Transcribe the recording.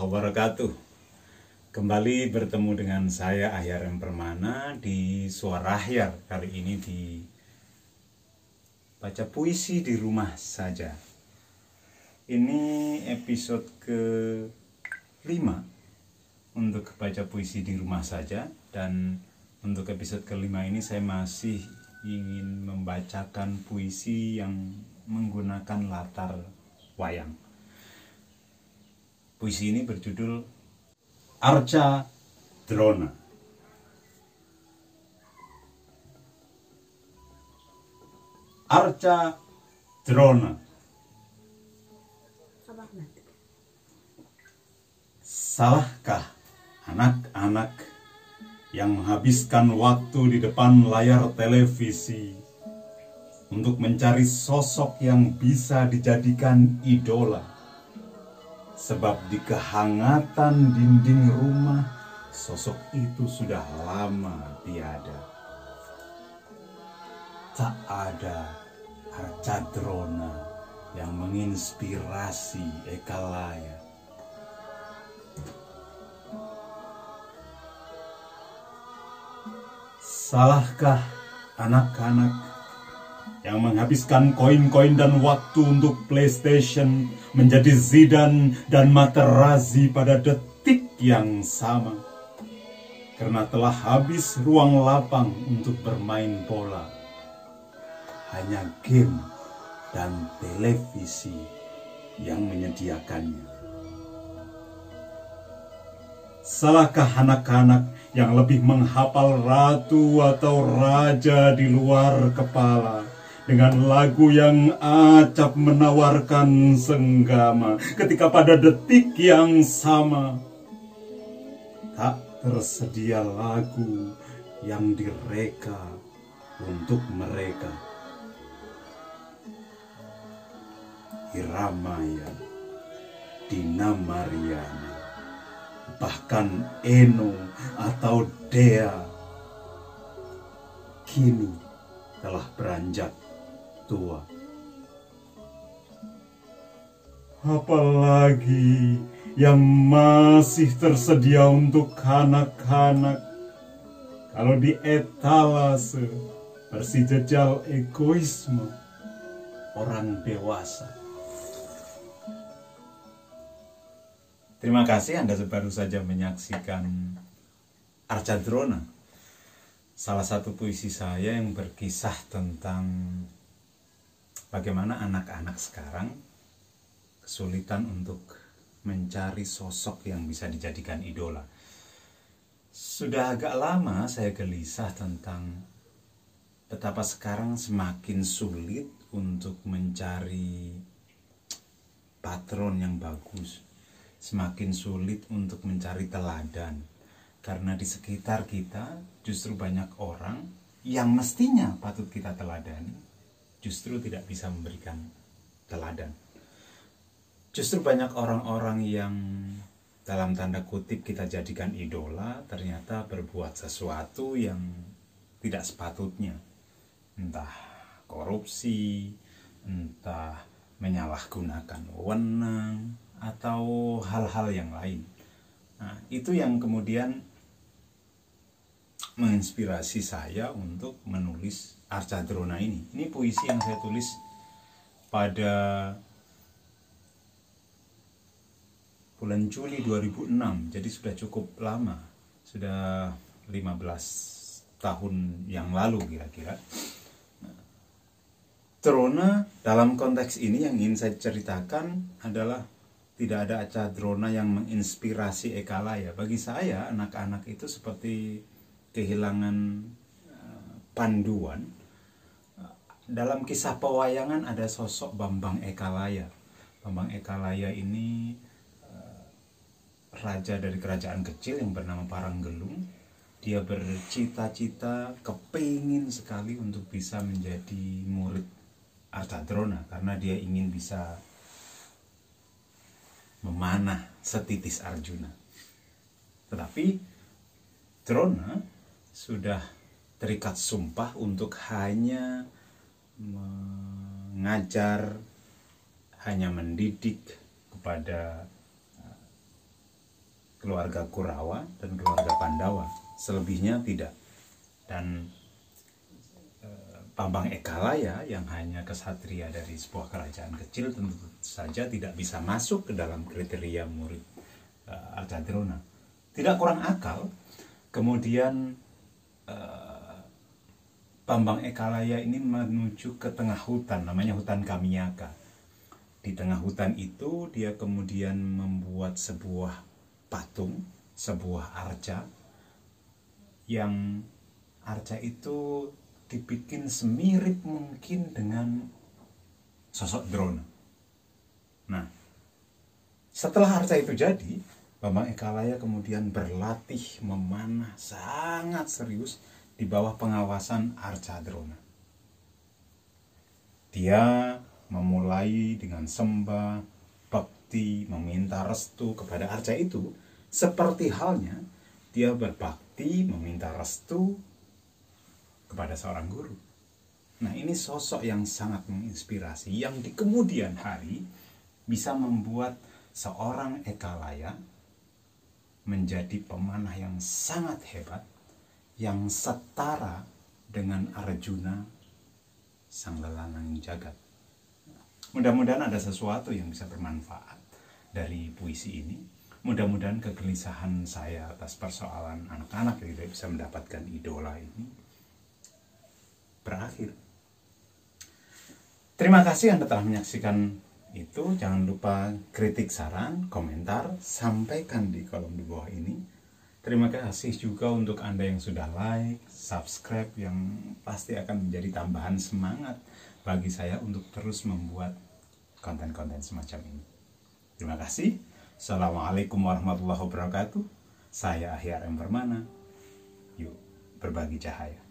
wabarakatuh. Kembali bertemu dengan saya Ahyar M. Permana di Suara Ahyar. Kali ini di Baca Puisi di Rumah Saja. Ini episode ke 5 Untuk baca puisi di rumah saja. Dan untuk episode kelima ini saya masih ingin membacakan puisi yang menggunakan latar wayang Puisi ini berjudul Arca Drona. Arca Drona. Salahkah anak-anak yang menghabiskan waktu di depan layar televisi untuk mencari sosok yang bisa dijadikan idola? Sebab di kehangatan dinding rumah, sosok itu sudah lama tiada. Tak ada Arcadrona yang menginspirasi Ekalaya. Salahkah anak-anak yang menghabiskan koin-koin dan waktu untuk PlayStation menjadi Zidane dan Materazzi pada detik yang sama. Karena telah habis ruang lapang untuk bermain bola. Hanya game dan televisi yang menyediakannya. Salahkah anak-anak yang lebih menghafal ratu atau raja di luar kepala? Dengan lagu yang acap menawarkan senggama ketika pada detik yang sama. Tak tersedia lagu yang direka untuk mereka. Iramaya Dina Mariana bahkan Eno atau Dea kini telah beranjak tua. Apalagi yang masih tersedia untuk anak-anak kalau di etalase bersijajal egoisme orang dewasa. Terima kasih Anda baru saja menyaksikan Arcadrona, salah satu puisi saya yang berkisah tentang bagaimana anak-anak sekarang kesulitan untuk mencari sosok yang bisa dijadikan idola. Sudah agak lama saya gelisah tentang betapa sekarang semakin sulit untuk mencari patron yang bagus. Semakin sulit untuk mencari teladan. Karena di sekitar kita justru banyak orang yang mestinya patut kita teladani justru tidak bisa memberikan teladan. Justru banyak orang-orang yang dalam tanda kutip kita jadikan idola ternyata berbuat sesuatu yang tidak sepatutnya. Entah korupsi, entah menyalahgunakan wewenang atau hal-hal yang lain. Nah, itu yang kemudian menginspirasi saya untuk menulis Arcadrona ini. Ini puisi yang saya tulis pada bulan Juli 2006. Jadi sudah cukup lama. Sudah 15 tahun yang lalu kira-kira. Trona dalam konteks ini yang ingin saya ceritakan adalah tidak ada Acadrona yang menginspirasi Ekalaya. Bagi saya anak-anak itu seperti kehilangan eh, panduan dalam kisah pewayangan ada sosok Bambang Ekalaya. Bambang Ekalaya ini uh, raja dari kerajaan kecil yang bernama Paranggelung. Dia bercita-cita kepingin sekali untuk bisa menjadi murid Artadrona karena dia ingin bisa memanah setitis Arjuna. Tetapi Drona sudah terikat sumpah untuk hanya mengajar hanya mendidik kepada uh, keluarga Kurawa dan keluarga Pandawa. Selebihnya tidak. Dan eh, Bambang Ekalaya yang hanya kesatria dari sebuah kerajaan kecil tentu saja tidak bisa masuk ke dalam kriteria murid uh, Arjadrona. Tidak kurang akal, kemudian uh, Bambang Ekalaya ini menuju ke tengah hutan, namanya hutan Kamiaka. Di tengah hutan itu dia kemudian membuat sebuah patung, sebuah arca yang arca itu dibikin semirip mungkin dengan sosok drone. Nah, setelah arca itu jadi, Bambang Ekalaya kemudian berlatih memanah sangat serius di bawah pengawasan Arca Drona. Dia memulai dengan sembah, bakti, meminta restu kepada arca itu, seperti halnya dia berbakti meminta restu kepada seorang guru. Nah, ini sosok yang sangat menginspirasi yang di kemudian hari bisa membuat seorang Ekalaya menjadi pemanah yang sangat hebat yang setara dengan Arjuna sang lelanang jagat. Mudah-mudahan ada sesuatu yang bisa bermanfaat dari puisi ini. Mudah-mudahan kegelisahan saya atas persoalan anak-anak yang tidak bisa mendapatkan idola ini berakhir. Terima kasih Anda telah menyaksikan itu. Jangan lupa kritik saran, komentar, sampaikan di kolom di bawah ini. Terima kasih juga untuk Anda yang sudah like, subscribe yang pasti akan menjadi tambahan semangat bagi saya untuk terus membuat konten-konten semacam ini. Terima kasih. Assalamualaikum warahmatullahi wabarakatuh. Saya Ahyar M. Permana. Yuk, berbagi cahaya.